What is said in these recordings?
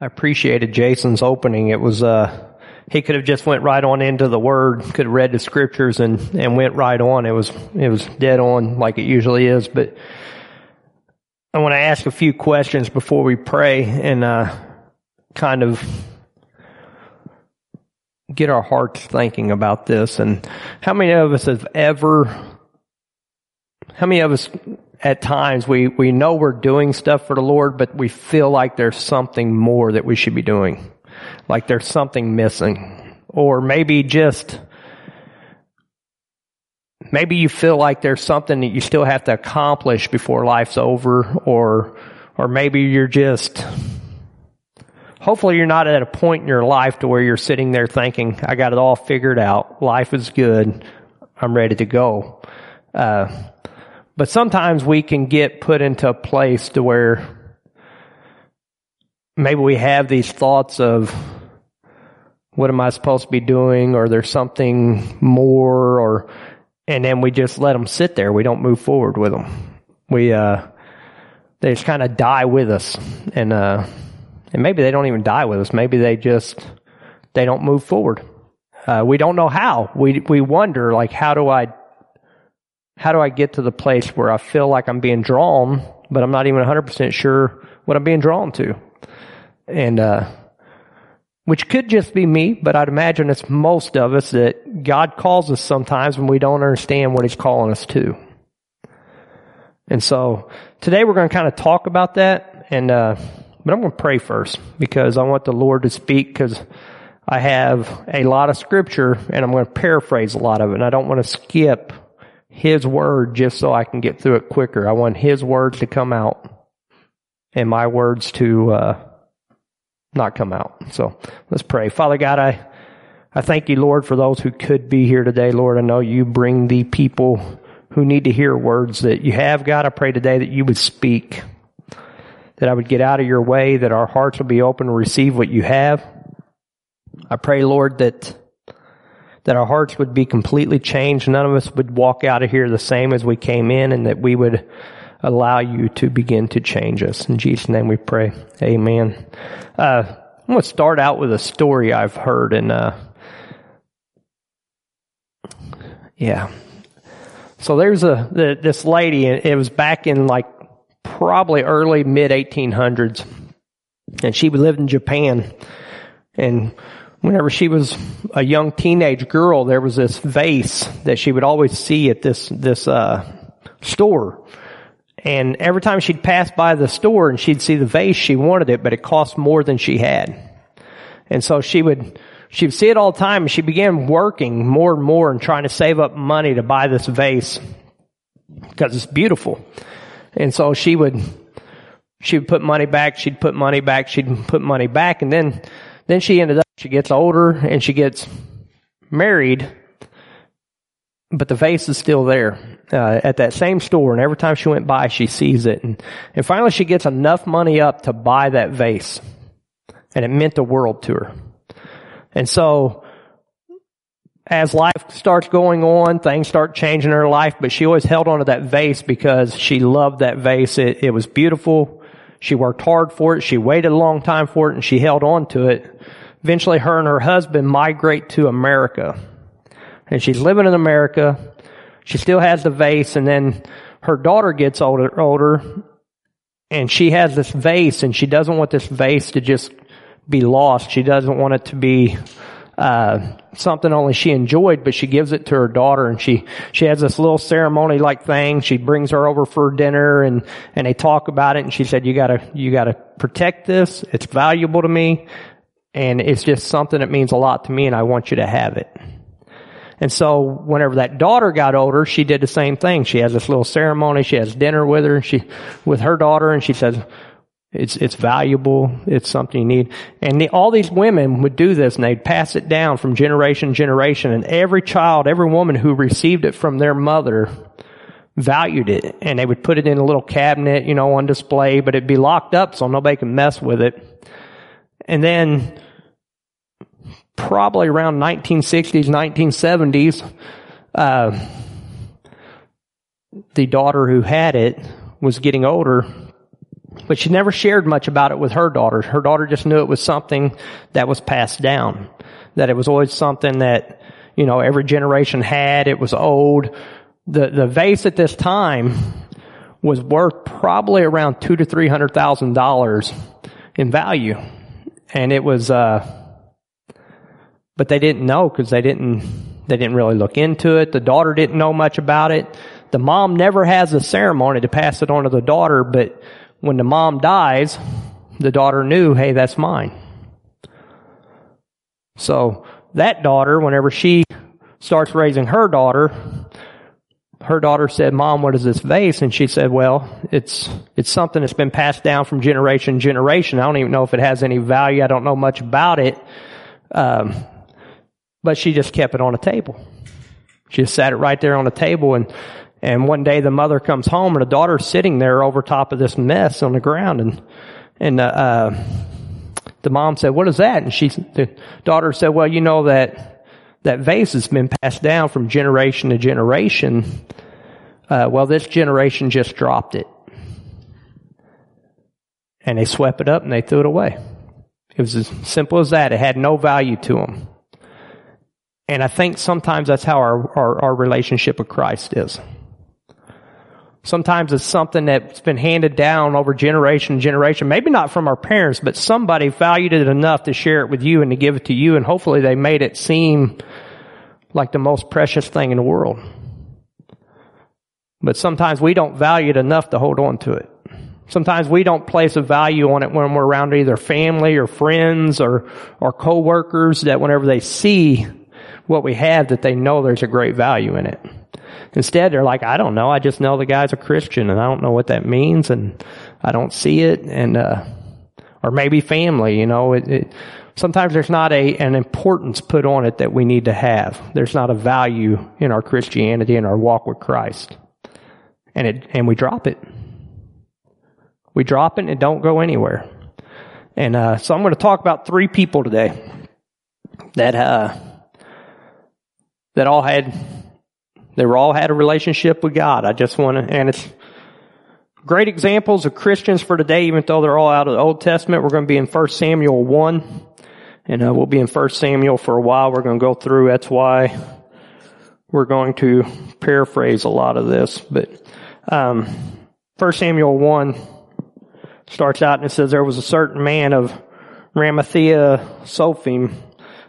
I appreciated Jason's opening. It was, uh, he could have just went right on into the word, could have read the scriptures and, and went right on. It was, it was dead on like it usually is, but I want to ask a few questions before we pray and, uh, kind of get our hearts thinking about this. And how many of us have ever, how many of us at times we, we know we're doing stuff for the Lord, but we feel like there's something more that we should be doing. Like there's something missing. Or maybe just, maybe you feel like there's something that you still have to accomplish before life's over, or, or maybe you're just, hopefully you're not at a point in your life to where you're sitting there thinking, I got it all figured out. Life is good. I'm ready to go. Uh, but sometimes we can get put into a place to where maybe we have these thoughts of, what am I supposed to be doing? Or there's something more or, and then we just let them sit there. We don't move forward with them. We, uh, they just kind of die with us. And, uh, and maybe they don't even die with us. Maybe they just, they don't move forward. Uh, we don't know how. We, we wonder, like, how do I how do I get to the place where I feel like I'm being drawn, but I'm not even 100% sure what I'm being drawn to? And, uh, which could just be me, but I'd imagine it's most of us that God calls us sometimes when we don't understand what He's calling us to. And so today we're going to kind of talk about that, and uh, but I'm going to pray first because I want the Lord to speak because I have a lot of scripture and I'm going to paraphrase a lot of it, and I don't want to skip his word just so I can get through it quicker. I want His words to come out and my words to uh, not come out. So let's pray. Father God, I, I thank you, Lord, for those who could be here today. Lord, I know you bring the people who need to hear words that you have. God, I pray today that you would speak, that I would get out of your way, that our hearts would be open to receive what you have. I pray, Lord, that that our hearts would be completely changed. None of us would walk out of here the same as we came in and that we would allow you to begin to change us. In Jesus' name we pray. Amen. Uh, I'm going to start out with a story I've heard and, uh, yeah. So there's a, the, this lady and it was back in like probably early mid 1800s and she lived in Japan and whenever she was a young teenage girl, there was this vase that she would always see at this, this, uh, store. And every time she'd pass by the store and she'd see the vase, she wanted it, but it cost more than she had. And so she would, she would see it all the time and she began working more and more and trying to save up money to buy this vase because it's beautiful. And so she would, she would put money back, she'd put money back, she'd put money back, and then then she ended up, she gets older and she gets married, but the vase is still there uh, at that same store. And every time she went by, she sees it. And, and finally, she gets enough money up to buy that vase. And it meant the world to her. And so, as life starts going on, things start changing in her life, but she always held on to that vase because she loved that vase. It, it was beautiful. She worked hard for it. She waited a long time for it and she held on to it. Eventually her and her husband migrate to America. And she's living in America. She still has the vase and then her daughter gets older, older and she has this vase and she doesn't want this vase to just be lost. She doesn't want it to be uh, something only she enjoyed, but she gives it to her daughter and she, she has this little ceremony like thing. She brings her over for dinner and, and they talk about it and she said, you gotta, you gotta protect this. It's valuable to me and it's just something that means a lot to me and I want you to have it. And so whenever that daughter got older, she did the same thing. She has this little ceremony. She has dinner with her, she, with her daughter and she says, it's, it's valuable. It's something you need. And the, all these women would do this and they'd pass it down from generation to generation. And every child, every woman who received it from their mother valued it. And they would put it in a little cabinet, you know, on display, but it'd be locked up so nobody can mess with it. And then probably around 1960s, 1970s, uh, the daughter who had it was getting older But she never shared much about it with her daughter. Her daughter just knew it was something that was passed down. That it was always something that, you know, every generation had. It was old. The, the vase at this time was worth probably around two to three hundred thousand dollars in value. And it was, uh, but they didn't know because they didn't, they didn't really look into it. The daughter didn't know much about it. The mom never has a ceremony to pass it on to the daughter, but when the mom dies, the daughter knew, hey, that's mine. So that daughter, whenever she starts raising her daughter, her daughter said, Mom, what is this vase? And she said, well, it's, it's something that's been passed down from generation to generation. I don't even know if it has any value. I don't know much about it. Um, but she just kept it on a table. She just sat it right there on the table and, and one day the mother comes home and the daughter's sitting there over top of this mess on the ground and, and, uh, uh, the mom said, what is that? And she, the daughter said, well, you know that, that vase has been passed down from generation to generation. Uh, well, this generation just dropped it. And they swept it up and they threw it away. It was as simple as that. It had no value to them. And I think sometimes that's how our, our, our relationship with Christ is. Sometimes it's something that's been handed down over generation and generation. Maybe not from our parents, but somebody valued it enough to share it with you and to give it to you. And hopefully they made it seem like the most precious thing in the world. But sometimes we don't value it enough to hold on to it. Sometimes we don't place a value on it when we're around either family or friends or, or coworkers that whenever they see what we have that they know there's a great value in it. Instead, they're like, I don't know. I just know the guy's a Christian and I don't know what that means and I don't see it and, uh, or maybe family, you know, it, it, sometimes there's not a, an importance put on it that we need to have. There's not a value in our Christianity and our walk with Christ. And it, and we drop it. We drop it and don't go anywhere. And, uh, so I'm going to talk about three people today that, uh, that all had they were all had a relationship with God. I just want to, and it's great examples of Christians for today, even though they're all out of the Old Testament. We're going to be in 1 Samuel 1, and uh, we'll be in 1 Samuel for a while. We're going to go through. That's why we're going to paraphrase a lot of this. But um, 1 Samuel 1 starts out and it says, There was a certain man of Ramathaim-zophim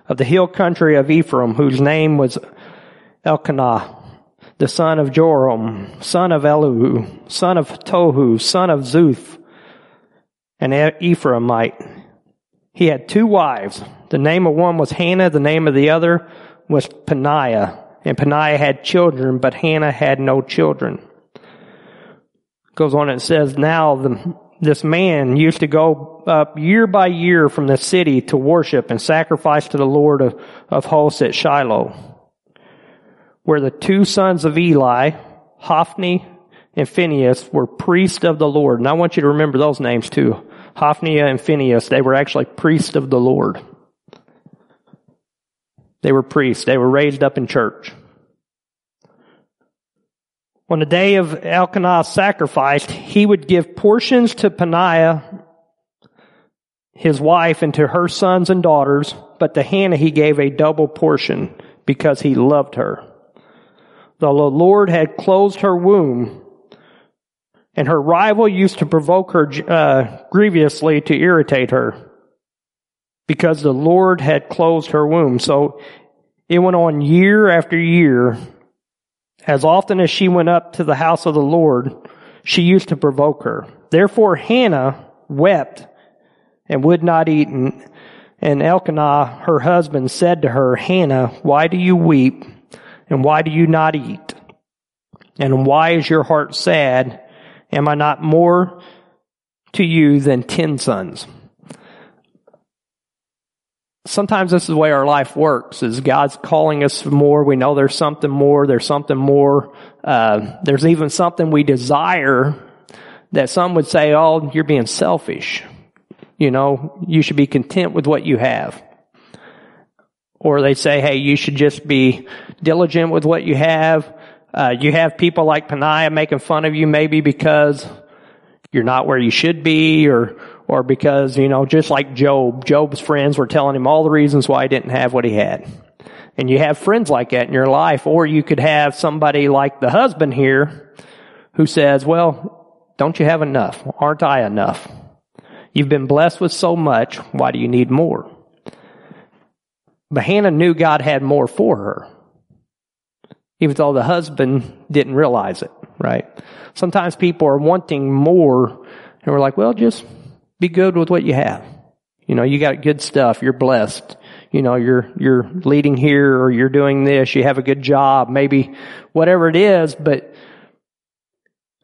of the hill country of Ephraim, whose name was Elkanah the son of Jeroham, son of Elihu, son of Tohu, son of Zuph, an Ephraimite. He had two wives. The name of one was Hannah, the name of the other was Peninnah. And Peninnah had children, but Hannah had no children. Goes on and says, now the, this man used to go up year by year from the city to worship and sacrifice to the Lord of, of hosts at Shiloh where the two sons of Eli, Hophni and Phinehas, were priests of the Lord. And I want you to remember those names too. Hophni and Phinehas, they were actually priests of the Lord. They were priests. They were raised up in church. On the day of Elkanah's sacrifice, he would give portions to Peninnah, his wife, and to her sons and daughters, but to Hannah he gave a double portion because he loved her. The Lord had closed her womb, and her rival used to provoke her uh, grievously to irritate her because the Lord had closed her womb. So it went on year after year. As often as she went up to the house of the Lord, she used to provoke her. Therefore Hannah wept and would not eat. And, and Elkanah, her husband, said to her, Hannah, why do you weep? And why do you not eat? And why is your heart sad? Am I not more to you than ten sons? Sometimes this is the way our life works, is God's calling us for more. We know there's something more. There's something more. Uh, there's even something we desire that some would say, oh, you're being selfish. You know, you should be content with what you have. Or they say, hey, you should just be diligent with what you have. Uh, you have people like Peninnah making fun of you maybe because you're not where you should be or, or because, you know, just like Job, Job's friends were telling him all the reasons why he didn't have what he had. And you have friends like that in your life, or you could have somebody like the husband here who says, well, don't you have enough? Aren't I enough? You've been blessed with so much. Why do you need more? But Hannah knew God had more for her. Even though the husband didn't realize it, right? Sometimes people are wanting more and we're like, well, just be good with what you have. You know, you got good stuff. You're blessed. You know, you're, you're leading here or you're doing this. You have a good job, maybe whatever it is, but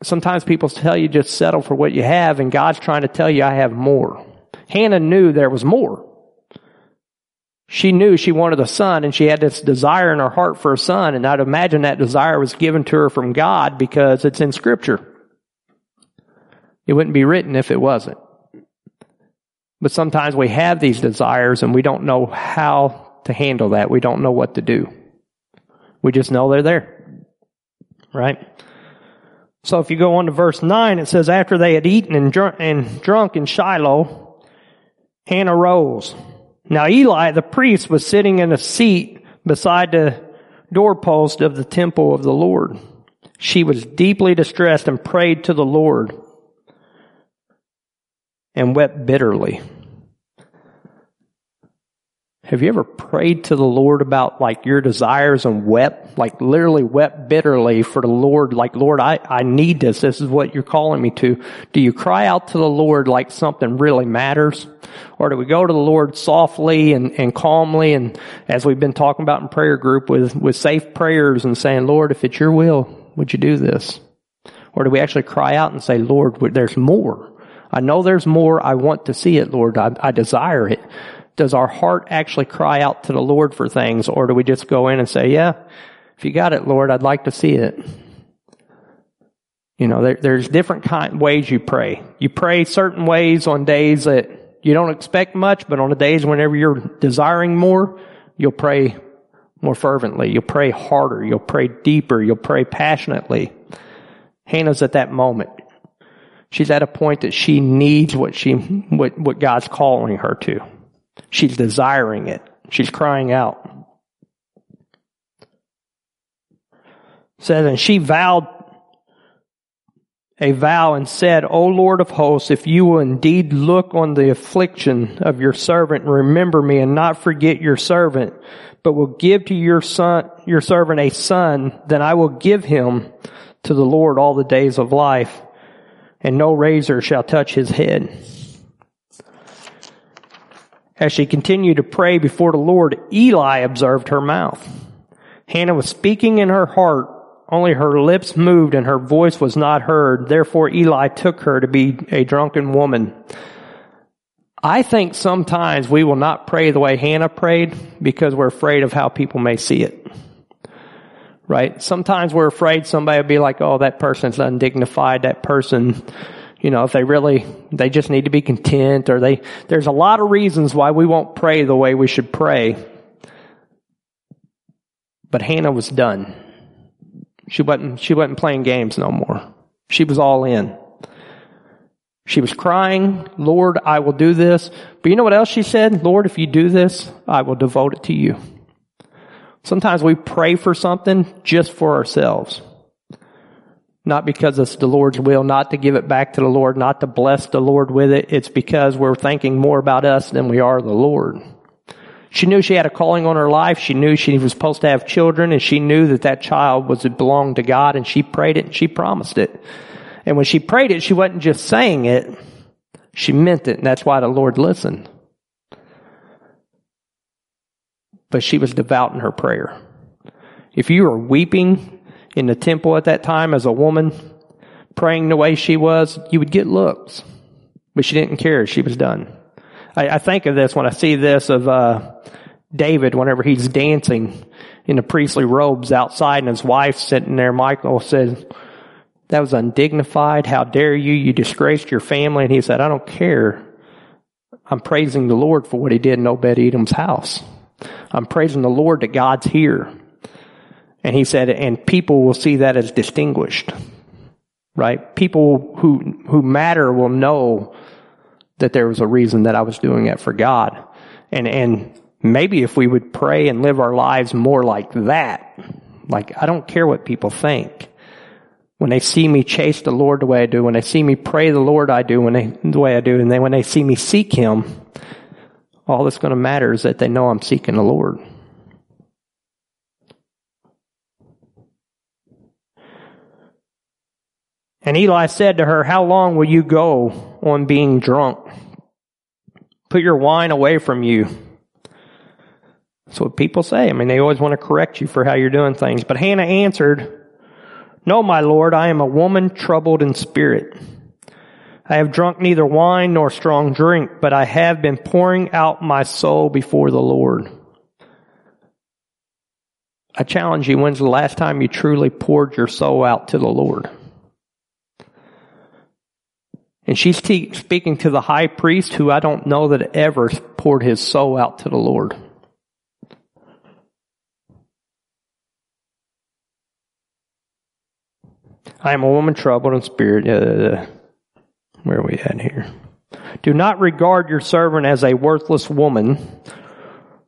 sometimes people tell you just settle for what you have and God's trying to tell you I have more. Hannah knew there was more. She knew she wanted a son and she had this desire in her heart for a son and I'd imagine that desire was given to her from God because it's in scripture. It wouldn't be written if it wasn't. But sometimes we have these desires and we don't know how to handle that. We don't know what to do. We just know they're there. Right? So if you go on to verse 9, it says, After they had eaten and drunk, and drunk in Shiloh, Hannah rose. Now Eli, the priest, was sitting in a seat beside the doorpost of the temple of the Lord. She was deeply distressed and prayed to the Lord and wept bitterly. Have you ever prayed to the Lord about like your desires and wept, like literally wept bitterly for the Lord, like, Lord, I, I need this. This is what you're calling me to. Do you cry out to the Lord like something really matters? Or do we go to the Lord softly and, and calmly and as we've been talking about in prayer group with, with safe prayers and saying, Lord, if it's your will, would you do this? Or do we actually cry out and say, Lord, there's more. I know there's more. I want to see it, Lord. I, I desire it does our heart actually cry out to the Lord for things, or do we just go in and say, yeah, if you got it, Lord, I'd like to see it? You know, there, there's different kind ways you pray. You pray certain ways on days that you don't expect much, but on the days whenever you're desiring more, you'll pray more fervently. You'll pray harder. You'll pray deeper. You'll pray passionately. Hannah's at that moment. She's at a point that she needs what she, what, what God's calling her to. She's desiring it. She's crying out. says, and she vowed a vow and said, O Lord of hosts, if you will indeed look on the affliction of your servant and remember me and not forget your servant, but will give to your son, your servant a son, then I will give him to the Lord all the days of life and no razor shall touch his head. As she continued to pray before the Lord, Eli observed her mouth. Hannah was speaking in her heart, only her lips moved and her voice was not heard. Therefore Eli took her to be a drunken woman. I think sometimes we will not pray the way Hannah prayed because we're afraid of how people may see it. Right? Sometimes we're afraid somebody will be like, oh, that person's undignified, that person you know, if they really, they just need to be content or they, there's a lot of reasons why we won't pray the way we should pray. But Hannah was done. She wasn't, she wasn't playing games no more. She was all in. She was crying, Lord, I will do this. But you know what else she said? Lord, if you do this, I will devote it to you. Sometimes we pray for something just for ourselves. Not because it's the Lord's will, not to give it back to the Lord, not to bless the Lord with it. It's because we're thinking more about us than we are the Lord. She knew she had a calling on her life. She knew she was supposed to have children and she knew that that child was belonged to God and she prayed it and she promised it. And when she prayed it, she wasn't just saying it. She meant it and that's why the Lord listened. But she was devout in her prayer. If you are weeping in the temple at that time as a woman praying the way she was, you would get looks. But she didn't care. She was done. I, I think of this when I see this of uh, David whenever he's dancing in the priestly robes outside and his wife sitting there. Michal says, that was undignified. How dare you? You disgraced your family. And he said, I don't care. I'm praising the Lord for what he did in Obed Edom's house. I'm praising the Lord that God's here. And he said, and people will see that as distinguished. right? People who, who matter will know that there was a reason that I was doing it for God. And, and maybe if we would pray and live our lives more like that, like I don't care what people think. When they see me chase the Lord the way I do, when they see me pray the Lord I do, when they, the way I do, and then when they see me seek Him, all that's going to matter is that they know I'm seeking the Lord. And Eli said to her, How long will you go on being drunk? Put your wine away from you. That's what people say. I mean, they always want to correct you for how you're doing things. But Hannah answered, No, my Lord, I am a woman troubled in spirit. I have drunk neither wine nor strong drink, but I have been pouring out my soul before the Lord. I challenge you, when's the last time you truly poured your soul out to the Lord? And she's te- speaking to the high priest who I don't know that ever poured his soul out to the Lord. I am a woman troubled in spirit. Uh, where are we at here? Do not regard your servant as a worthless woman,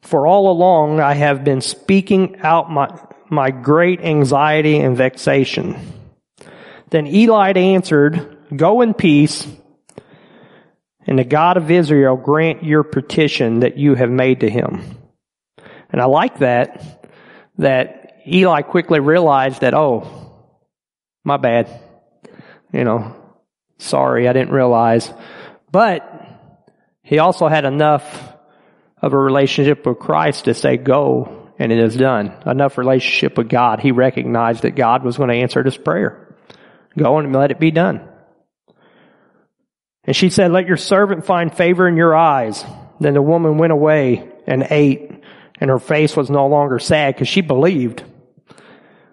for all along I have been speaking out my, my great anxiety and vexation. Then Eli answered, Go in peace, and the God of Israel grant your petition that you have made to him. And I like that, that Eli quickly realized that, oh, my bad. You know, sorry, I didn't realize. But he also had enough of a relationship with Christ to say, go, and it is done. Enough relationship with God. He recognized that God was going to answer this prayer. Go and let it be done. And she said, let your servant find favor in your eyes. Then the woman went away and ate and her face was no longer sad because she believed.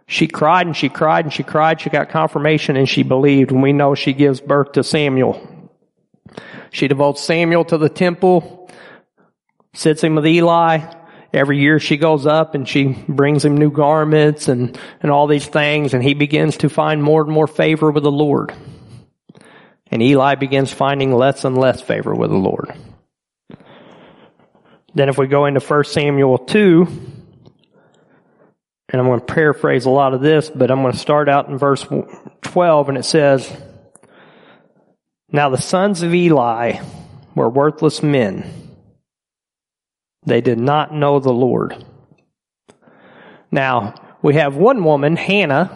She cried and she cried and she cried. She got confirmation and she believed. And we know she gives birth to Samuel. She devotes Samuel to the temple, sits him with Eli. Every year she goes up and she brings him new garments and, and all these things and he begins to find more and more favor with the Lord. And Eli begins finding less and less favor with the Lord. Then if we go into 1 Samuel 2, and I'm going to paraphrase a lot of this, but I'm going to start out in verse 12 and it says, Now the sons of Eli were worthless men. They did not know the Lord. Now, we have one woman, Hannah,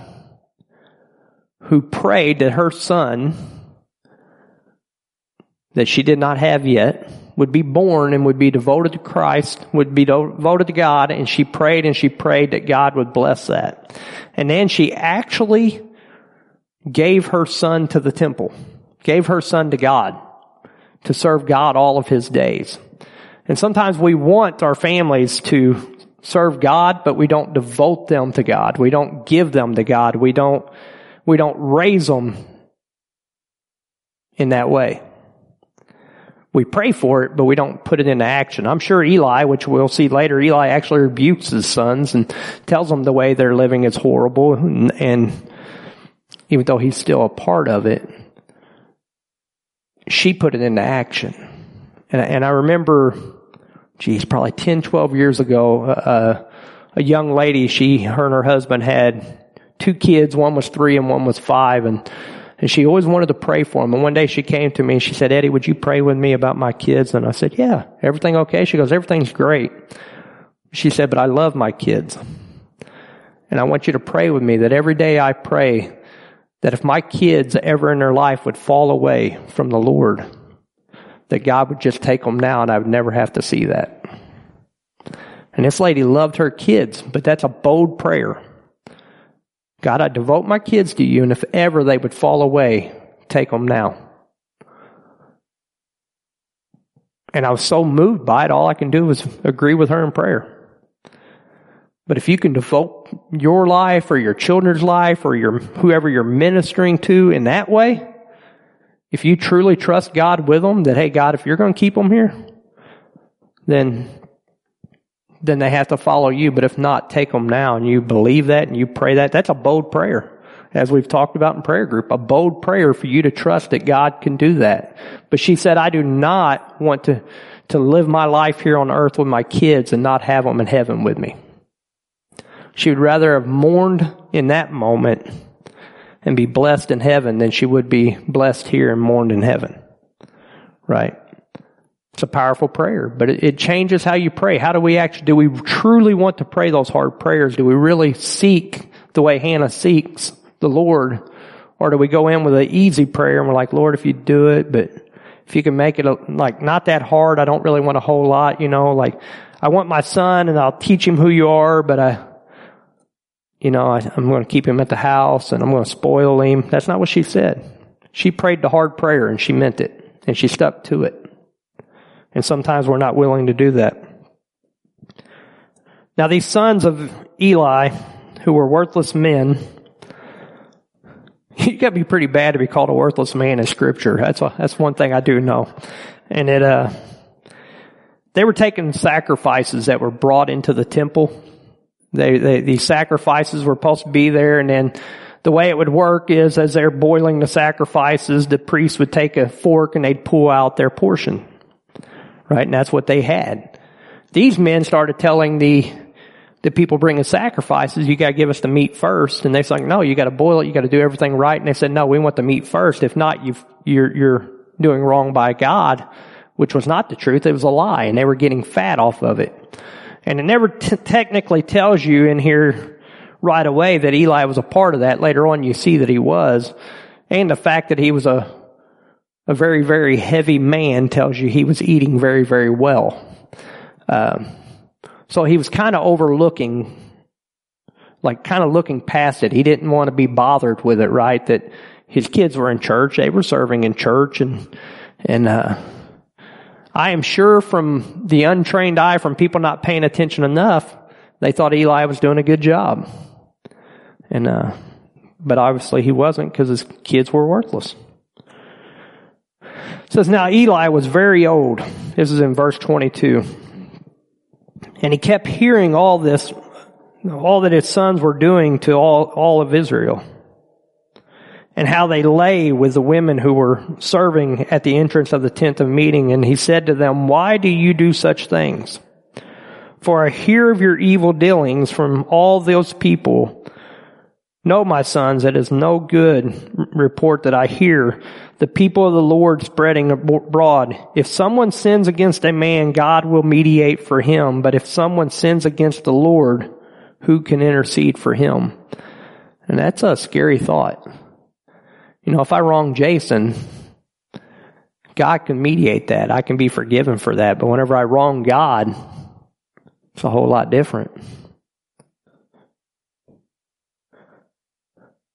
who prayed that her son that she did not have yet would be born and would be devoted to Christ, would be devoted to God, and she prayed and she prayed that God would bless that. And then she actually gave her son to the temple, gave her son to God to serve God all of his days. And sometimes we want our families to serve God, but we don't devote them to God. We don't give them to God. We don't, we don't raise them in that way we pray for it, but we don't put it into action. I'm sure Eli, which we'll see later, Eli actually rebukes his sons and tells them the way they're living is horrible. And, and even though he's still a part of it, she put it into action. And, and I remember, geez, probably 10, 12 years ago, uh, a young lady, she, her and her husband had two kids. One was three and one was five. And and she always wanted to pray for him. And one day she came to me and she said, Eddie, would you pray with me about my kids? And I said, yeah, everything okay? She goes, everything's great. She said, but I love my kids. And I want you to pray with me that every day I pray that if my kids ever in their life would fall away from the Lord, that God would just take them now and I would never have to see that. And this lady loved her kids, but that's a bold prayer. God, I devote my kids to you, and if ever they would fall away, take them now. And I was so moved by it, all I can do was agree with her in prayer. But if you can devote your life or your children's life or your whoever you're ministering to in that way, if you truly trust God with them, that hey God, if you're going to keep them here, then then they have to follow you. But if not, take them now and you believe that and you pray that. That's a bold prayer. as we've talked about in prayer group, a bold prayer for you to trust that God can do that. But she said, I do not want to, to live my life here on earth with my kids and not have them in heaven with me. She would rather have mourned in that moment and be blessed in heaven than she would be blessed here and mourned in heaven. Right? It's a powerful prayer, but it, it, changes how you pray. How do we actually, do we truly want to pray those hard prayers? Do we really seek the way Hannah seeks the Lord? Or do we go in with an easy prayer and we're like, Lord, if you do it, but if you can make it a, like not that hard, I don't really want a whole lot, you know, like I want my son and I'll teach him who you are, but I, you know, I, I'm going to keep him at the house and I'm going to spoil him. That's not what she said. She prayed the hard prayer and she meant it and she stuck to it. And sometimes we're not willing to do that. Now these sons of Eli, who were worthless men, you gotta be pretty bad to be called a worthless man in scripture. That's a, that's one thing I do know. And it, uh, they were taking sacrifices that were brought into the temple. They, they, these sacrifices were supposed to be there and then the way it would work is as they're boiling the sacrifices, the priest would take a fork and they'd pull out their portion right? And that's what they had. These men started telling the the people bringing sacrifices, you got to give us the meat first. And they're like, no, you got to boil it. You got to do everything right. And they said, no, we want the meat first. If not, you you're you're doing wrong by God, which was not the truth. It was a lie, and they were getting fat off of it. And it never t- technically tells you in here right away that Eli was a part of that. Later on, you see that he was, and the fact that he was a a very, very heavy man tells you he was eating very, very well. Uh, so he was kind of overlooking, like kind of looking past it. He didn't want to be bothered with it, right? That his kids were in church, they were serving in church, and and uh, I am sure from the untrained eye, from people not paying attention enough, they thought Eli was doing a good job, and uh, but obviously he wasn't because his kids were worthless. It says, Now Eli was very old. This is in verse 22. And he kept hearing all this, all that his sons were doing to all, all of Israel. And how they lay with the women who were serving at the entrance of the tent of meeting. And he said to them, Why do you do such things? For I hear of your evil dealings from all those people. Know, my sons, it is no good report that I hear the people of the Lord spreading abroad. If someone sins against a man, God will mediate for him. But if someone sins against the Lord, who can intercede for him? And that's a scary thought. You know, if I wrong Jason, God can mediate that. I can be forgiven for that. But whenever I wrong God, it's a whole lot different.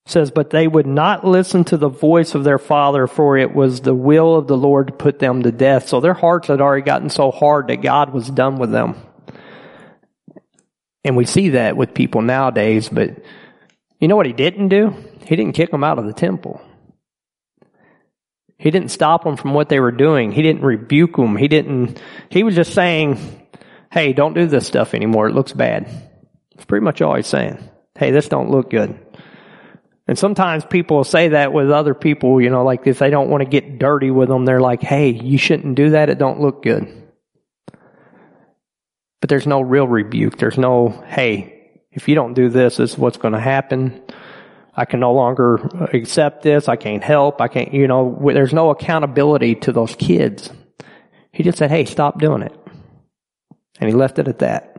Says, but they would not listen to the voice of their father, for it was the will of the Lord to put them to death. So their hearts had already gotten so hard that God was done with them. And we see that with people nowadays, but you know what he didn't do? He didn't kick them out of the temple. He didn't stop them from what they were doing. He didn't rebuke them. He didn't, he was just saying, hey, don't do this stuff anymore. It looks bad. It's pretty much all he's saying. Hey, this don't look good. And sometimes people say that with other people, you know, like if they don't want to get dirty with them, they're like, hey, you shouldn't do that. It don't look good. But there's no real rebuke. There's no, hey, if you don't do this, this is what's going to happen. I can no longer accept this. I can't help. I can't, you know, there's no accountability to those kids. He just said, hey, stop doing it. And he left it at that.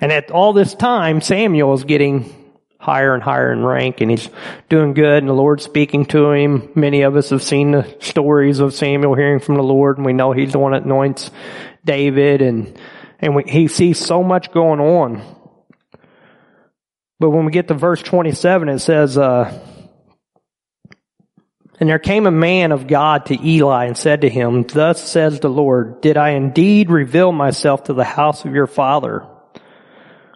And at all this time, Samuel is getting higher and higher in rank and he's doing good and the Lord's speaking to him. Many of us have seen the stories of Samuel hearing from the Lord and we know he's the one that anoints David and, and we, he sees so much going on. But when we get to verse 27, it says, uh, and there came a man of God to Eli and said to him, Thus says the Lord, Did I indeed reveal myself to the house of your father?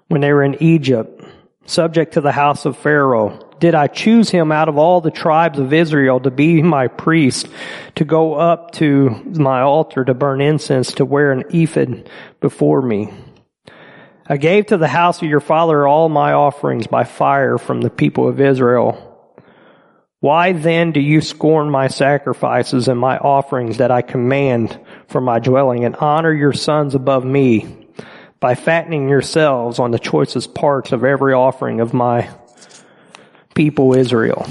When they were in Egypt, subject to the house of Pharaoh? Did I choose him out of all the tribes of Israel to be my priest, to go up to my altar to burn incense, to wear an ephod before me? I gave to the house of your father all my offerings by fire from the people of Israel. Why then do you scorn my sacrifices and my offerings that I command for my dwelling and honor your sons above me by fattening yourselves on the choicest parts of every offering of my people Israel?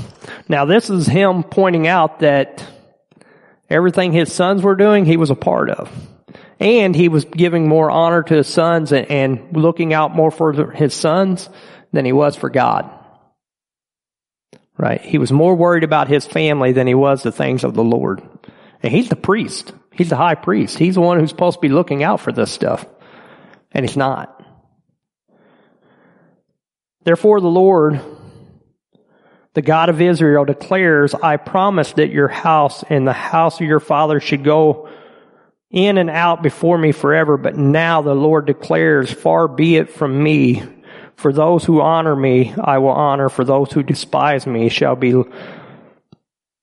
Now this is him pointing out that everything his sons were doing, he was a part of. And he was giving more honor to his sons and, and looking out more for his sons than he was for God. Right? He was more worried about his family than he was the things of the Lord. And he's the priest. He's the high priest. He's the one who's supposed to be looking out for this stuff. And it's not. Therefore the Lord, the God of Israel declares, I promised that your house and the house of your father should go in and out before me forever, but now the Lord declares, far be it from me for those who honor me, I will honor. For those who despise me shall be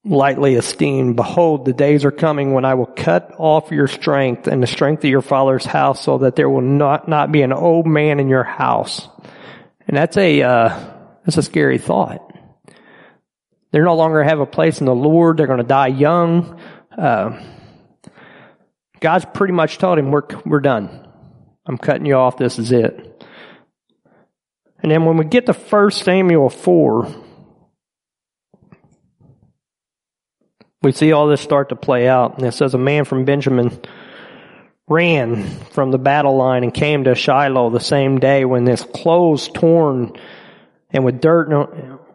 lightly esteemed. Behold, the days are coming when I will cut off your strength and the strength of your father's house so that there will not, not be an old man in your house. And that's a, uh, that's a scary thought. They're no longer have a place in the Lord. They're going to die young. Uh, God's pretty much told him, we're, we're done. I'm cutting you off. This is it. And then when we get to 1 Samuel 4, we see all this start to play out. And it says, A man from Benjamin ran from the battle line and came to Shiloh the same day when his clothes torn and with dirt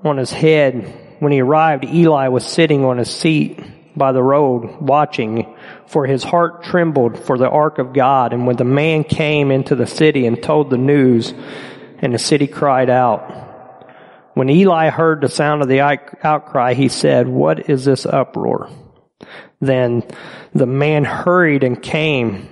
on his head. When he arrived, Eli was sitting on his seat by the road watching, for his heart trembled for the ark of God. And when the man came into the city and told the news, and the city cried out. When Eli heard the sound of the outcry, he said, What is this uproar? Then the man hurried and came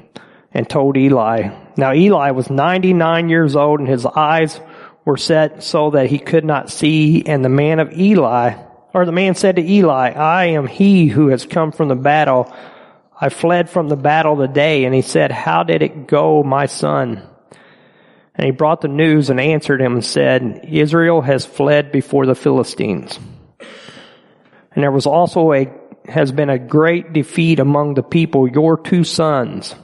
and told Eli. Now Eli was 99 years old and his eyes were set so that he could not see. And the man of Eli, or the man said to Eli, I am he who has come from the battle. I fled from the battle the day. And he said, How did it go, my son? And he brought the news and answered him and said, Israel has fled before the Philistines. And there was also a, has been a great defeat among the people. Your two sons,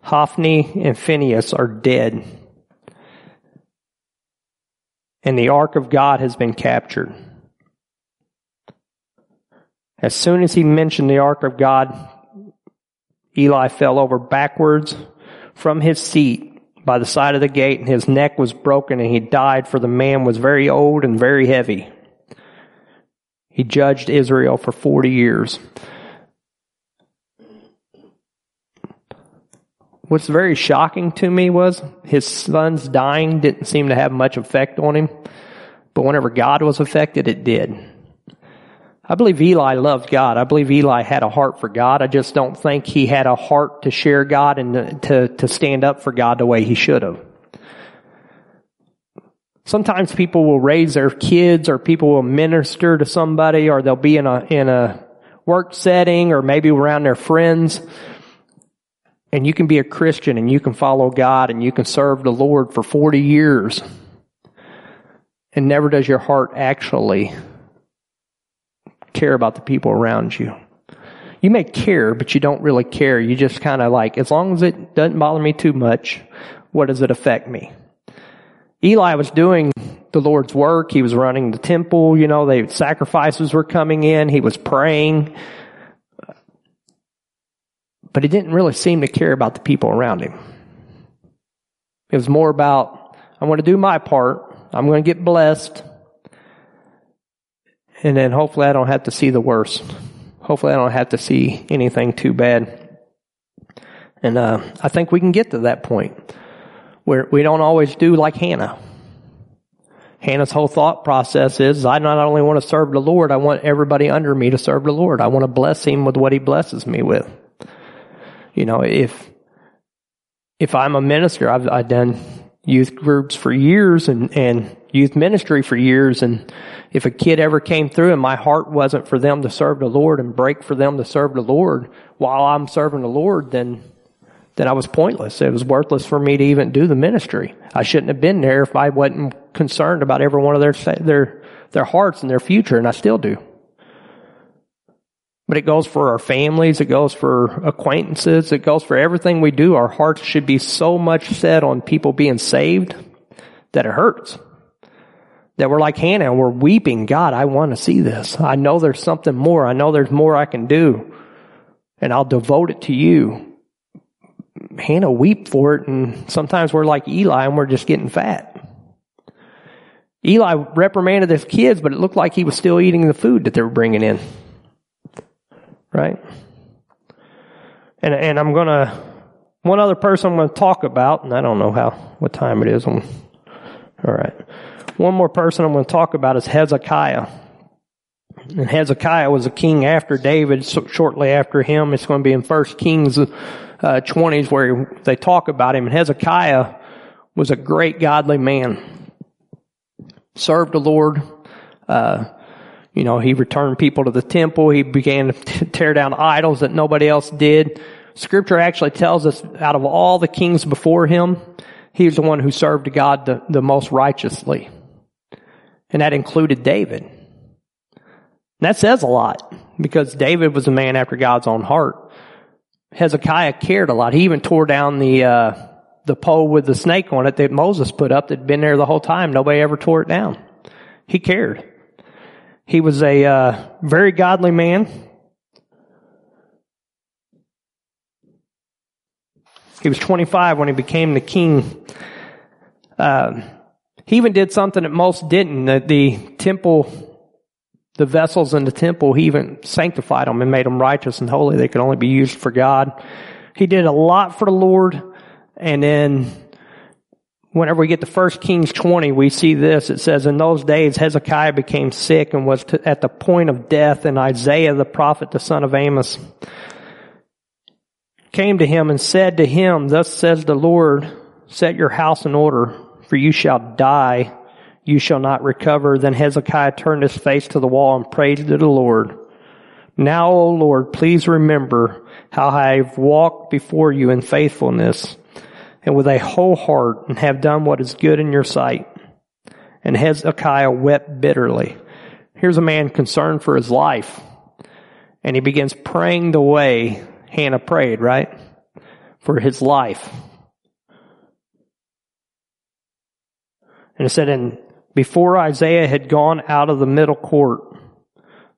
Hophni and Phinehas, are dead. And the ark of God has been captured. As soon as he mentioned the ark of God, Eli fell over backwards from his seat by the side of the gate and his neck was broken and he died for the man was very old and very heavy. He judged Israel for 40 years. What's very shocking to me was his son's dying didn't seem to have much effect on him, but whenever God was affected, it did. I believe Eli loved God. I believe Eli had a heart for God. I just don't think he had a heart to share God and to, to stand up for God the way he should have. Sometimes people will raise their kids or people will minister to somebody or they'll be in a, in a work setting or maybe around their friends. And you can be a Christian and you can follow God and you can serve the Lord for 40 years. And never does your heart actually care about the people around you. You may care, but you don't really care. You just kind of like, as long as it doesn't bother me too much, what does it affect me? Eli was doing the Lord's work. He was running the temple. You know, the sacrifices were coming in. He was praying. But he didn't really seem to care about the people around him. It was more about, I'm going to do my part. I'm going to get blessed and then hopefully I don't have to see the worst. Hopefully I don't have to see anything too bad. And uh, I think we can get to that point where we don't always do like Hannah. Hannah's whole thought process is, I not only want to serve the Lord, I want everybody under me to serve the Lord. I want to bless him with what he blesses me with. You know, if, if I'm a minister, I've, I've done youth groups for years and, and youth ministry for years. And if a kid ever came through and my heart wasn't for them to serve the Lord and break for them to serve the Lord while I'm serving the Lord, then then I was pointless. It was worthless for me to even do the ministry. I shouldn't have been there if I wasn't concerned about every one of their, their, their hearts and their future, and I still do. But it goes for our families, it goes for acquaintances, it goes for everything we do. Our hearts should be so much set on people being saved that it hurts. That we're like Hannah and we're weeping, God, I want to see this. I know there's something more. I know there's more I can do. And I'll devote it to you. Hannah weep for it and sometimes we're like Eli and we're just getting fat. Eli reprimanded his kids, but it looked like he was still eating the food that they were bringing in. Right? And, and I'm gonna, one other person I'm gonna talk about, and I don't know how, what time it is. I'm, all right. One more person I'm going to talk about is Hezekiah. And Hezekiah was a king after David, so shortly after him. It's going to be in First Kings uh, 20s where they talk about him. And Hezekiah was a great godly man. Served the Lord. Uh, you know, he returned people to the temple. He began to tear down idols that nobody else did. Scripture actually tells us out of all the kings before him, he was the one who served God the, the most righteously. And that included David. And that says a lot because David was a man after God's own heart. Hezekiah cared a lot. He even tore down the, uh, the pole with the snake on it that Moses put up that'd been there the whole time. Nobody ever tore it down. He cared. He was a uh, very godly man. He was 25 when he became the king. Uh, he even did something that most didn't. The, the temple, the vessels in the temple, he even sanctified them and made them righteous and holy. They could only be used for God. He did a lot for the Lord. And then whenever we get to 1 Kings 20, we see this. It says, in those days, Hezekiah became sick and was to, at the point of death and Isaiah the prophet, the son of Amos, came to him and said to him, thus says the Lord, set your house in order for you shall die, you shall not recover. Then Hezekiah turned his face to the wall and prayed to the Lord. Now, O Lord, please remember how I have walked before you in faithfulness and with a whole heart and have done what is good in your sight. And Hezekiah wept bitterly. Here's a man concerned for his life. And he begins praying the way Hannah prayed, right? For his life. And it said, and before Isaiah had gone out of the middle court,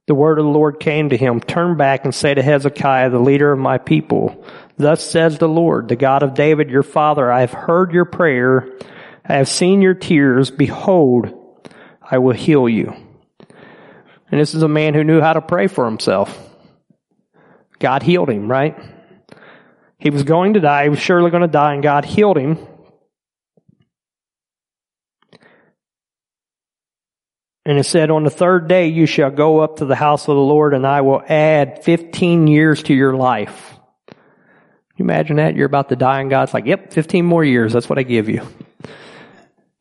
the word of the Lord came to him, turn back and say to Hezekiah, the leader of my people, thus says the Lord, the God of David, your father, I have heard your prayer. I have seen your tears. Behold, I will heal you. And this is a man who knew how to pray for himself. God healed him, right? He was going to die. He was surely going to die and God healed him. And it said, on the third day you shall go up to the house of the Lord and I will add 15 years to your life. You imagine that? You're about to die and God's like, yep, 15 more years. That's what I give you.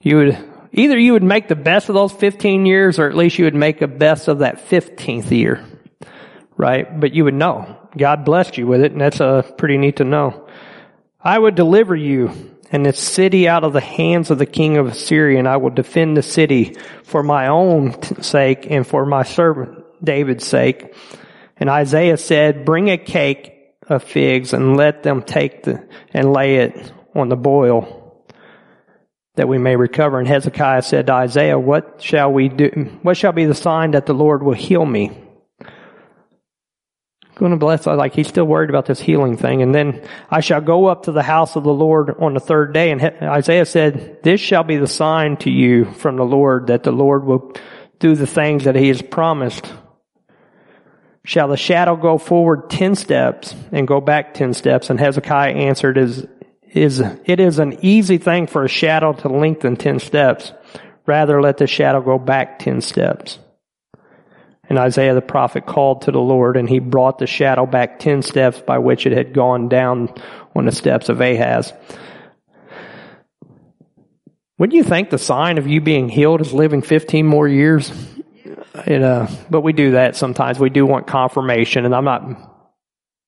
You would, either you would make the best of those 15 years or at least you would make the best of that 15th year. Right? But you would know. God blessed you with it and that's uh, pretty neat to know. I would deliver you and the city out of the hands of the king of Assyria, and I will defend the city for my own sake and for my servant David's sake. And Isaiah said, bring a cake of figs and let them take the, and lay it on the boil that we may recover. And Hezekiah said to Isaiah, what shall we do? What shall be the sign that the Lord will heal me? Going to bless, like he's still worried about this healing thing. And then I shall go up to the house of the Lord on the third day. And Isaiah said, this shall be the sign to you from the Lord that the Lord will do the things that he has promised. Shall the shadow go forward ten steps and go back ten steps? And Hezekiah answered, is, is, it is an easy thing for a shadow to lengthen ten steps. Rather let the shadow go back ten steps. And Isaiah the prophet called to the Lord and he brought the shadow back 10 steps by which it had gone down on the steps of Ahaz. Wouldn't you think the sign of you being healed is living 15 more years? It, uh, but we do that sometimes. We do want confirmation and I'm not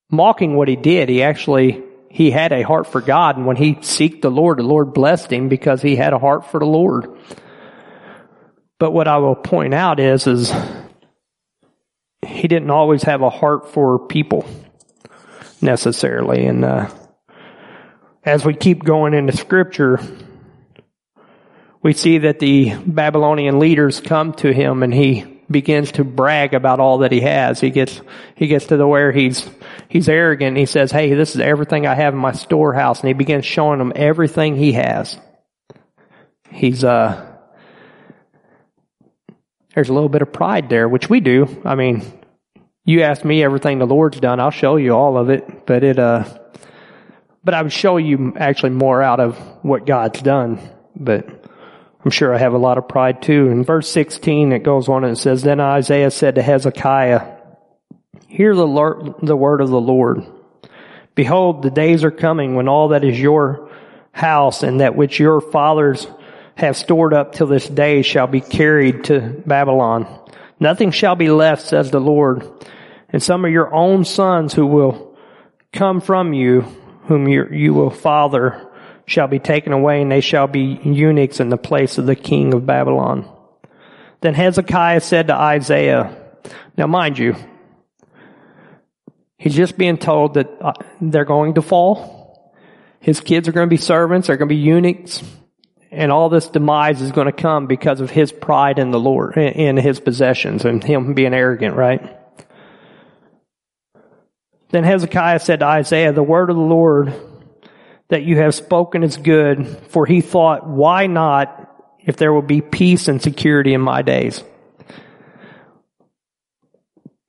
mocking what he did. He actually, he had a heart for God. And when he seeked the Lord, the Lord blessed him because he had a heart for the Lord. But what I will point out is, is he didn't always have a heart for people necessarily. And, uh, as we keep going into scripture, we see that the Babylonian leaders come to him and he begins to brag about all that he has. He gets, he gets to the where he's, he's arrogant. He says, Hey, this is everything I have in my storehouse. And he begins showing them everything he has. He's, uh, there's a little bit of pride there, which we do. I mean, you ask me everything the Lord's done, I'll show you all of it, but it, uh, but I would show you actually more out of what God's done. But I'm sure I have a lot of pride too. In verse 16, it goes on and it says, Then Isaiah said to Hezekiah, Hear the, Lord, the word of the Lord. Behold, the days are coming when all that is your house and that which your fathers have stored up till this day shall be carried to Babylon. Nothing shall be left, says the Lord. And some of your own sons who will come from you whom you, you will father shall be taken away and they shall be eunuchs in the place of the king of Babylon. Then Hezekiah said to Isaiah, now mind you, he's just being told that uh, they're going to fall. His kids are going to be servants, they're going to be eunuchs, and all this demise is going to come because of his pride in the Lord, in his possessions and him being arrogant, right? Then Hezekiah said to Isaiah, the word of the Lord that you have spoken is good, for he thought, why not if there will be peace and security in my days?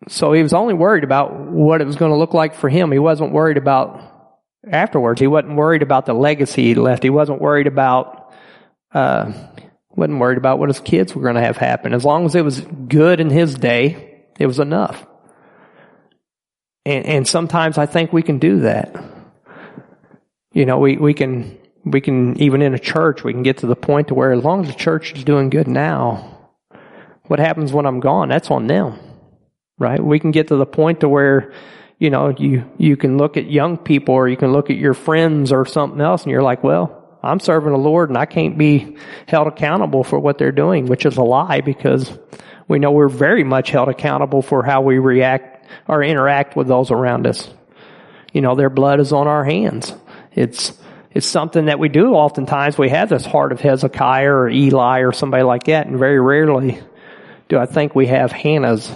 So he was only worried about what it was going to look like for him. He wasn't worried about afterwards. He wasn't worried about the legacy he left. He wasn't worried about, uh, wasn't worried about what his kids were going to have happen. As long as it was good in his day, it was enough. And, and sometimes I think we can do that. You know, we, we can, we can, even in a church, we can get to the point to where as long as the church is doing good now, what happens when I'm gone, that's on them. Right? We can get to the point to where, you know, you, you can look at young people or you can look at your friends or something else and you're like, well, I'm serving the Lord and I can't be held accountable for what they're doing, which is a lie because we know we're very much held accountable for how we react or interact with those around us. You know, their blood is on our hands. It's, it's something that we do oftentimes. We have this heart of Hezekiah or Eli or somebody like that, and very rarely do I think we have Hannah's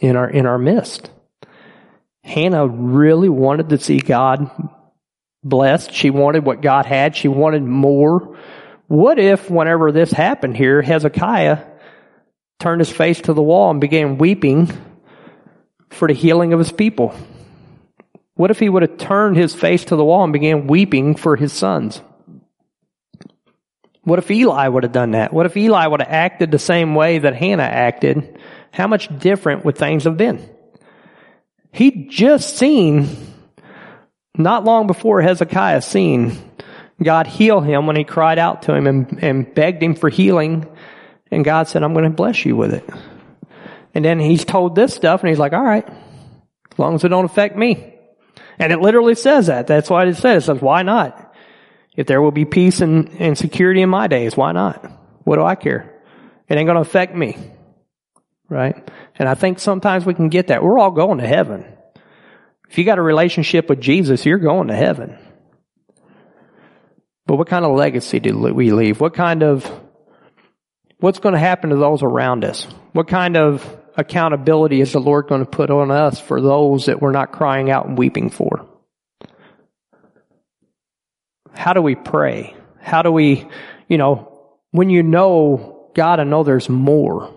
in our, in our midst. Hannah really wanted to see God blessed. She wanted what God had. She wanted more. What if, whenever this happened here, Hezekiah turned his face to the wall and began weeping for the healing of his people? What if he would have turned his face to the wall and began weeping for his sons? What if Eli would have done that? What if Eli would have acted the same way that Hannah acted? How much different would things have been? He'd just seen, not long before Hezekiah seen God heal him when he cried out to him and, and begged him for healing. And God said, I'm going to bless you with it. And then he's told this stuff and he's like, all right, as long as it don't affect me. And it literally says that. That's why it says. It says, why not? If there will be peace and, and security in my days, why not? What do I care? It ain't going to affect me. Right? And I think sometimes we can get that. We're all going to heaven. If you got a relationship with Jesus, you're going to heaven. But what kind of legacy do we leave? What kind of, what's going to happen to those around us? What kind of accountability is the Lord going to put on us for those that we're not crying out and weeping for? How do we pray? How do we, you know, when you know God, I know there's more.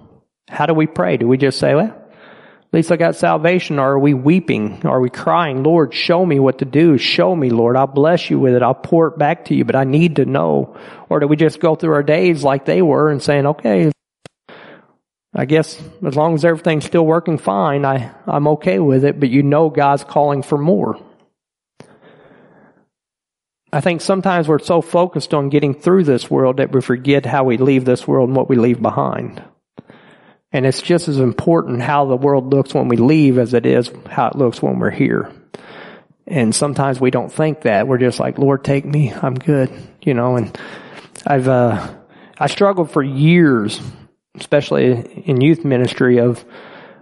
How do we pray? Do we just say, well, at least I got salvation? Or are we weeping? Are we crying, Lord, show me what to do. Show me, Lord. I'll bless you with it. I'll pour it back to you, but I need to know. Or do we just go through our days like they were and saying, okay, I guess as long as everything's still working fine, I, I'm okay with it, but you know God's calling for more. I think sometimes we're so focused on getting through this world that we forget how we leave this world and what we leave behind. And it's just as important how the world looks when we leave as it is how it looks when we're here. And sometimes we don't think that. We're just like, Lord, take me. I'm good. You know, and I've, uh, I struggled for years, especially in youth ministry of,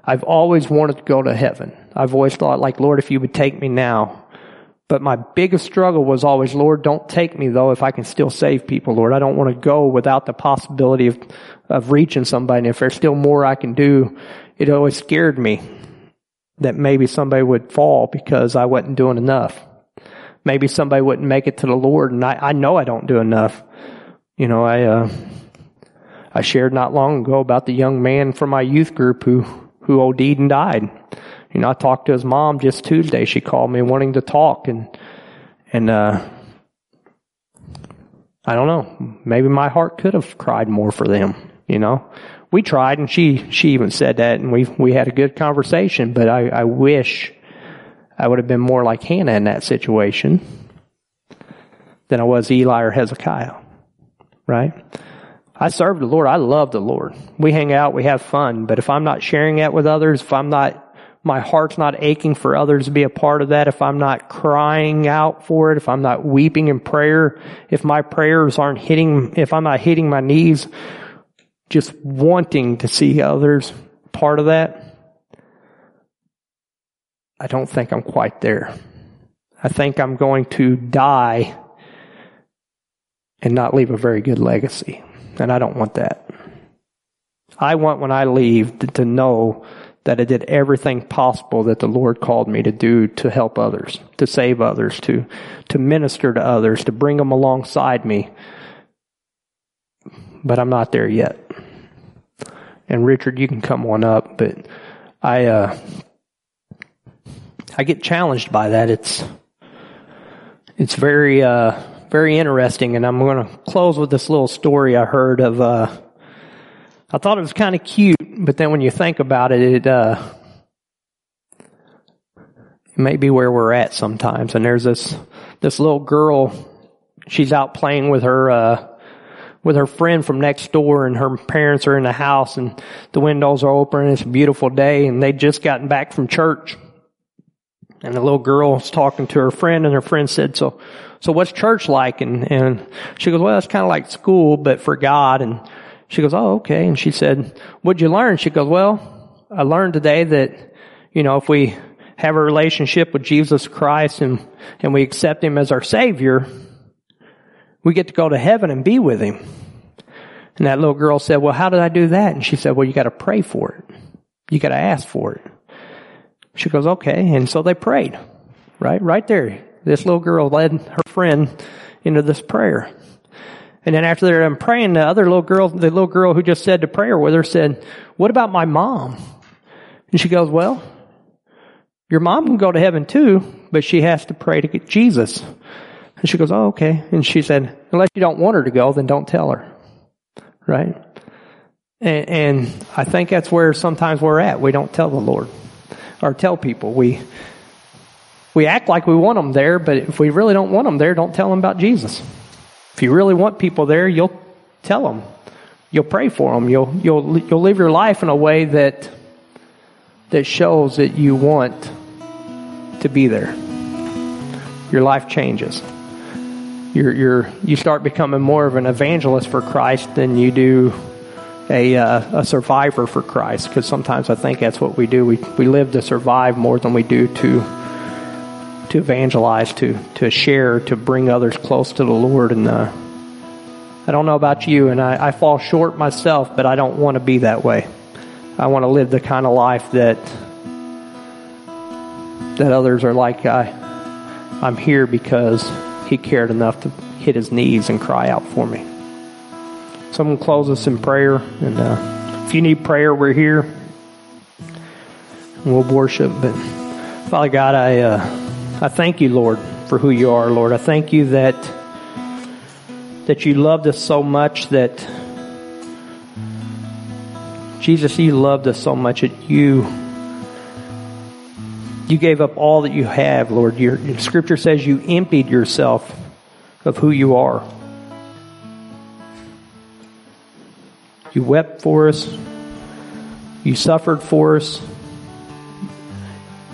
I've always wanted to go to heaven. I've always thought like, Lord, if you would take me now. But my biggest struggle was always, Lord, don't take me though if I can still save people, Lord. I don't want to go without the possibility of, of reaching somebody. And if there's still more I can do, it always scared me that maybe somebody would fall because I wasn't doing enough. Maybe somebody wouldn't make it to the Lord and I, I know I don't do enough. You know, I, uh, I shared not long ago about the young man from my youth group who, who OD'd and died. You know, I talked to his mom just Tuesday. She called me wanting to talk and, and, uh, I don't know. Maybe my heart could have cried more for them, you know. We tried and she, she even said that and we, we had a good conversation, but I, I wish I would have been more like Hannah in that situation than I was Eli or Hezekiah. Right? I serve the Lord. I love the Lord. We hang out, we have fun, but if I'm not sharing that with others, if I'm not my heart's not aching for others to be a part of that, if I'm not crying out for it, if I'm not weeping in prayer, if my prayers aren't hitting, if I'm not hitting my knees, just wanting to see others part of that, I don't think I'm quite there. I think I'm going to die and not leave a very good legacy. And I don't want that. I want when I leave to, to know that I did everything possible that the Lord called me to do to help others, to save others, to, to minister to others, to bring them alongside me. But I'm not there yet. And Richard, you can come on up, but I, uh, I get challenged by that. It's, it's very, uh, very interesting. And I'm going to close with this little story I heard of, uh, I thought it was kind of cute, but then when you think about it, it, uh, it may be where we're at sometimes. And there's this, this little girl, she's out playing with her, uh, with her friend from next door and her parents are in the house and the windows are open and it's a beautiful day and they'd just gotten back from church. And the little girl was talking to her friend and her friend said, so, so what's church like? And, and she goes, well, it's kind of like school, but for God. And she goes, oh, okay. And she said, what'd you learn? She goes, well, I learned today that, you know, if we have a relationship with Jesus Christ and, and we accept Him as our Savior, we get to go to heaven and be with Him. And that little girl said, well, how did I do that? And she said, well, you got to pray for it. You got to ask for it. She goes, okay. And so they prayed, right? Right there. This little girl led her friend into this prayer. And then after they're done praying, the other little girl, the little girl who just said the prayer with her said, what about my mom? And she goes, well, your mom can go to heaven too, but she has to pray to get Jesus. And she goes, oh, okay. And she said, unless you don't want her to go, then don't tell her. Right? And, and I think that's where sometimes we're at. We don't tell the Lord or tell people. We, we act like we want them there, but if we really don't want them there, don't tell them about Jesus. If you really want people there, you'll tell them. You'll pray for them. You'll, you'll, you'll live your life in a way that, that shows that you want to be there. Your life changes. You're, you're, you start becoming more of an evangelist for Christ than you do a, uh, a survivor for Christ. Because sometimes I think that's what we do. We, we live to survive more than we do to to evangelize, to to share, to bring others close to the Lord. And uh, I don't know about you, and I, I fall short myself, but I don't want to be that way. I want to live the kind of life that that others are like. I I'm here because He cared enough to hit His knees and cry out for me. So I'm going to close us in prayer, and uh, if you need prayer, we're here. We'll worship, but Father God, I. Uh, I thank you, Lord, for who you are, Lord. I thank you that that you loved us so much that Jesus, you loved us so much that you you gave up all that you have, Lord. Your, scripture says you emptied yourself of who you are. You wept for us. You suffered for us.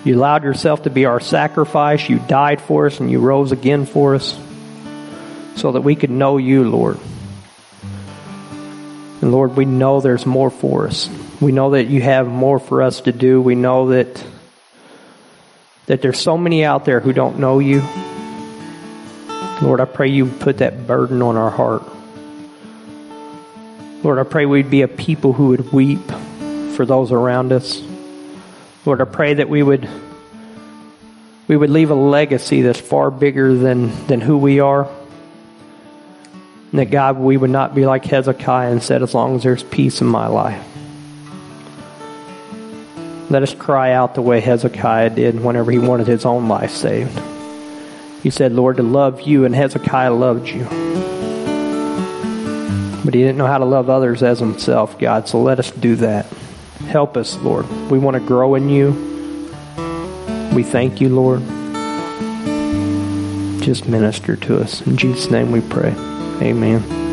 You allowed yourself to be our sacrifice. You died for us and you rose again for us so that we could know you, Lord. And Lord, we know there's more for us. We know that you have more for us to do. We know that that there's so many out there who don't know you. Lord, I pray you put that burden on our heart. Lord, I pray we'd be a people who would weep for those around us. Lord, I pray that we would we would leave a legacy that's far bigger than, than who we are. And that God, we would not be like Hezekiah and said, as long as there's peace in my life. Let us cry out the way Hezekiah did whenever he wanted his own life saved. He said, Lord, to love you, and Hezekiah loved you. But he didn't know how to love others as himself, God, so let us do that. Help us, Lord. We want to grow in you. We thank you, Lord. Just minister to us. In Jesus' name we pray. Amen.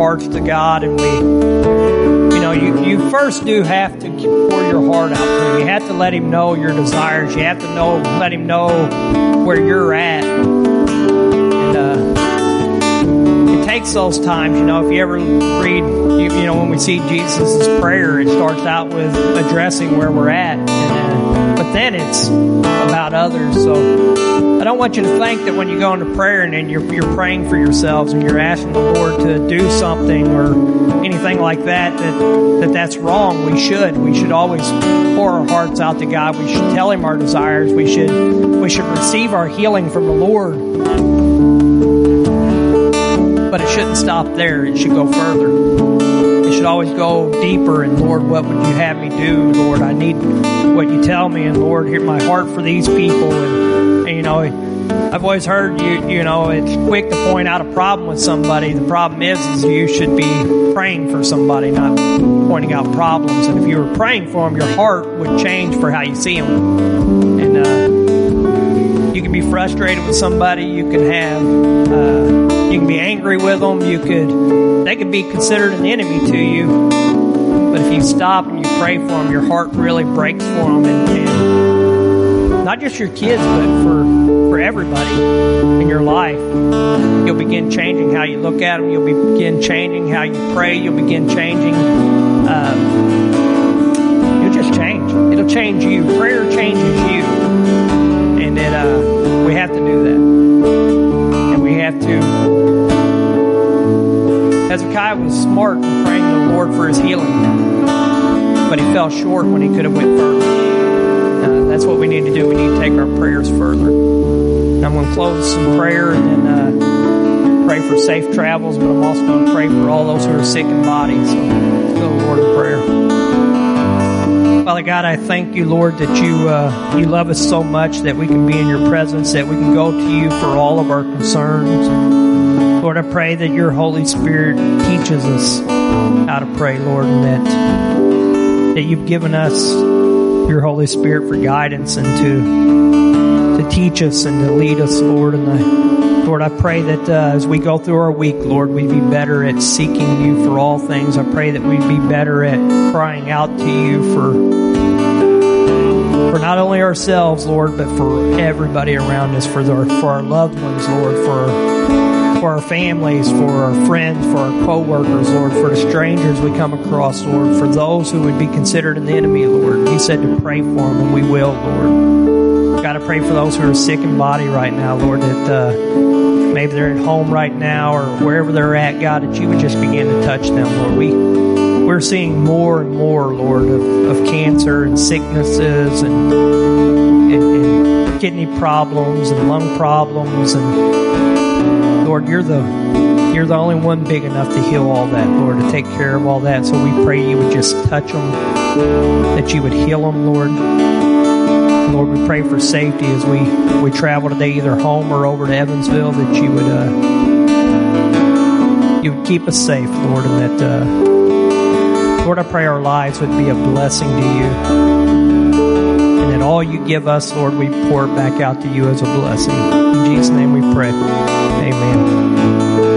Hearts to God and we, you know, you, you first do have to pour your heart out to Him. You have to let Him know your desires. You have to know, let Him know where you're at. And, uh, it takes those times, you know, if you ever read, you, you know, when we see Jesus' prayer, it starts out with addressing where we're at. Then it's about others. So I don't want you to think that when you go into prayer and, and you're, you're praying for yourselves and you're asking the Lord to do something or anything like that, that, that that's wrong. We should. We should always pour our hearts out to God. We should tell Him our desires. We should, we should receive our healing from the Lord. But it shouldn't stop there. It should go further should always go deeper and Lord, what would you have me do? Lord, I need what you tell me and Lord, hear my heart for these people and, and you know, I've always heard you, you know, it's quick to point out a problem with somebody. The problem is, is you should be praying for somebody, not pointing out problems. And if you were praying for them, your heart would change for how you see them. And, uh, you can be frustrated with somebody. You can have, uh, you can be angry with them. You could, they could be considered an enemy to you. But if you stop and you pray for them, your heart really breaks for them, and, and not just your kids, but for for everybody in your life. You'll begin changing how you look at them. You'll begin changing how you pray. You'll begin changing. Um, you'll just change. It'll change you. Prayer changes you, and it. Uh, we have to do that, and we have to Hezekiah was smart in praying to the Lord for his healing, but he fell short when he could have went further. Uh, that's what we need to do. We need to take our prayers further. And I'm going to close some prayer and then uh, pray for safe travels, but I'm also going to pray for all those who are sick in body. So let's go Lord in prayer. Father God, I thank you, Lord, that you uh, you love us so much that we can be in your presence, that we can go to you for all of our concerns. Lord, I pray that your Holy Spirit teaches us how to pray, Lord, and that, that you've given us your Holy Spirit for guidance and to, to teach us and to lead us, Lord. And I, Lord, I pray that uh, as we go through our week, Lord, we'd be better at seeking you for all things. I pray that we'd be better at crying out to you for for not only ourselves, Lord, but for everybody around us, for our, for our loved ones, Lord, for for our families, for our friends, for our co-workers, Lord, for the strangers we come across, Lord, for those who would be considered an enemy, Lord. You said to pray for them, and we will, Lord. God, I pray for those who are sick in body right now, Lord, that uh, maybe they're at home right now or wherever they're at, God, that you would just begin to touch them, Lord. We we're seeing more and more, Lord, of, of cancer and sicknesses and, and, and kidney problems and lung problems and Lord, you're the you're the only one big enough to heal all that, Lord, to take care of all that. So we pray you would just touch them, that you would heal them, Lord. Lord, we pray for safety as we, we travel today, either home or over to Evansville, that you would uh, you would keep us safe, Lord, and that uh, Lord, I pray our lives would be a blessing to you, all you give us, Lord, we pour back out to you as a blessing. In Jesus' name, we pray. Amen.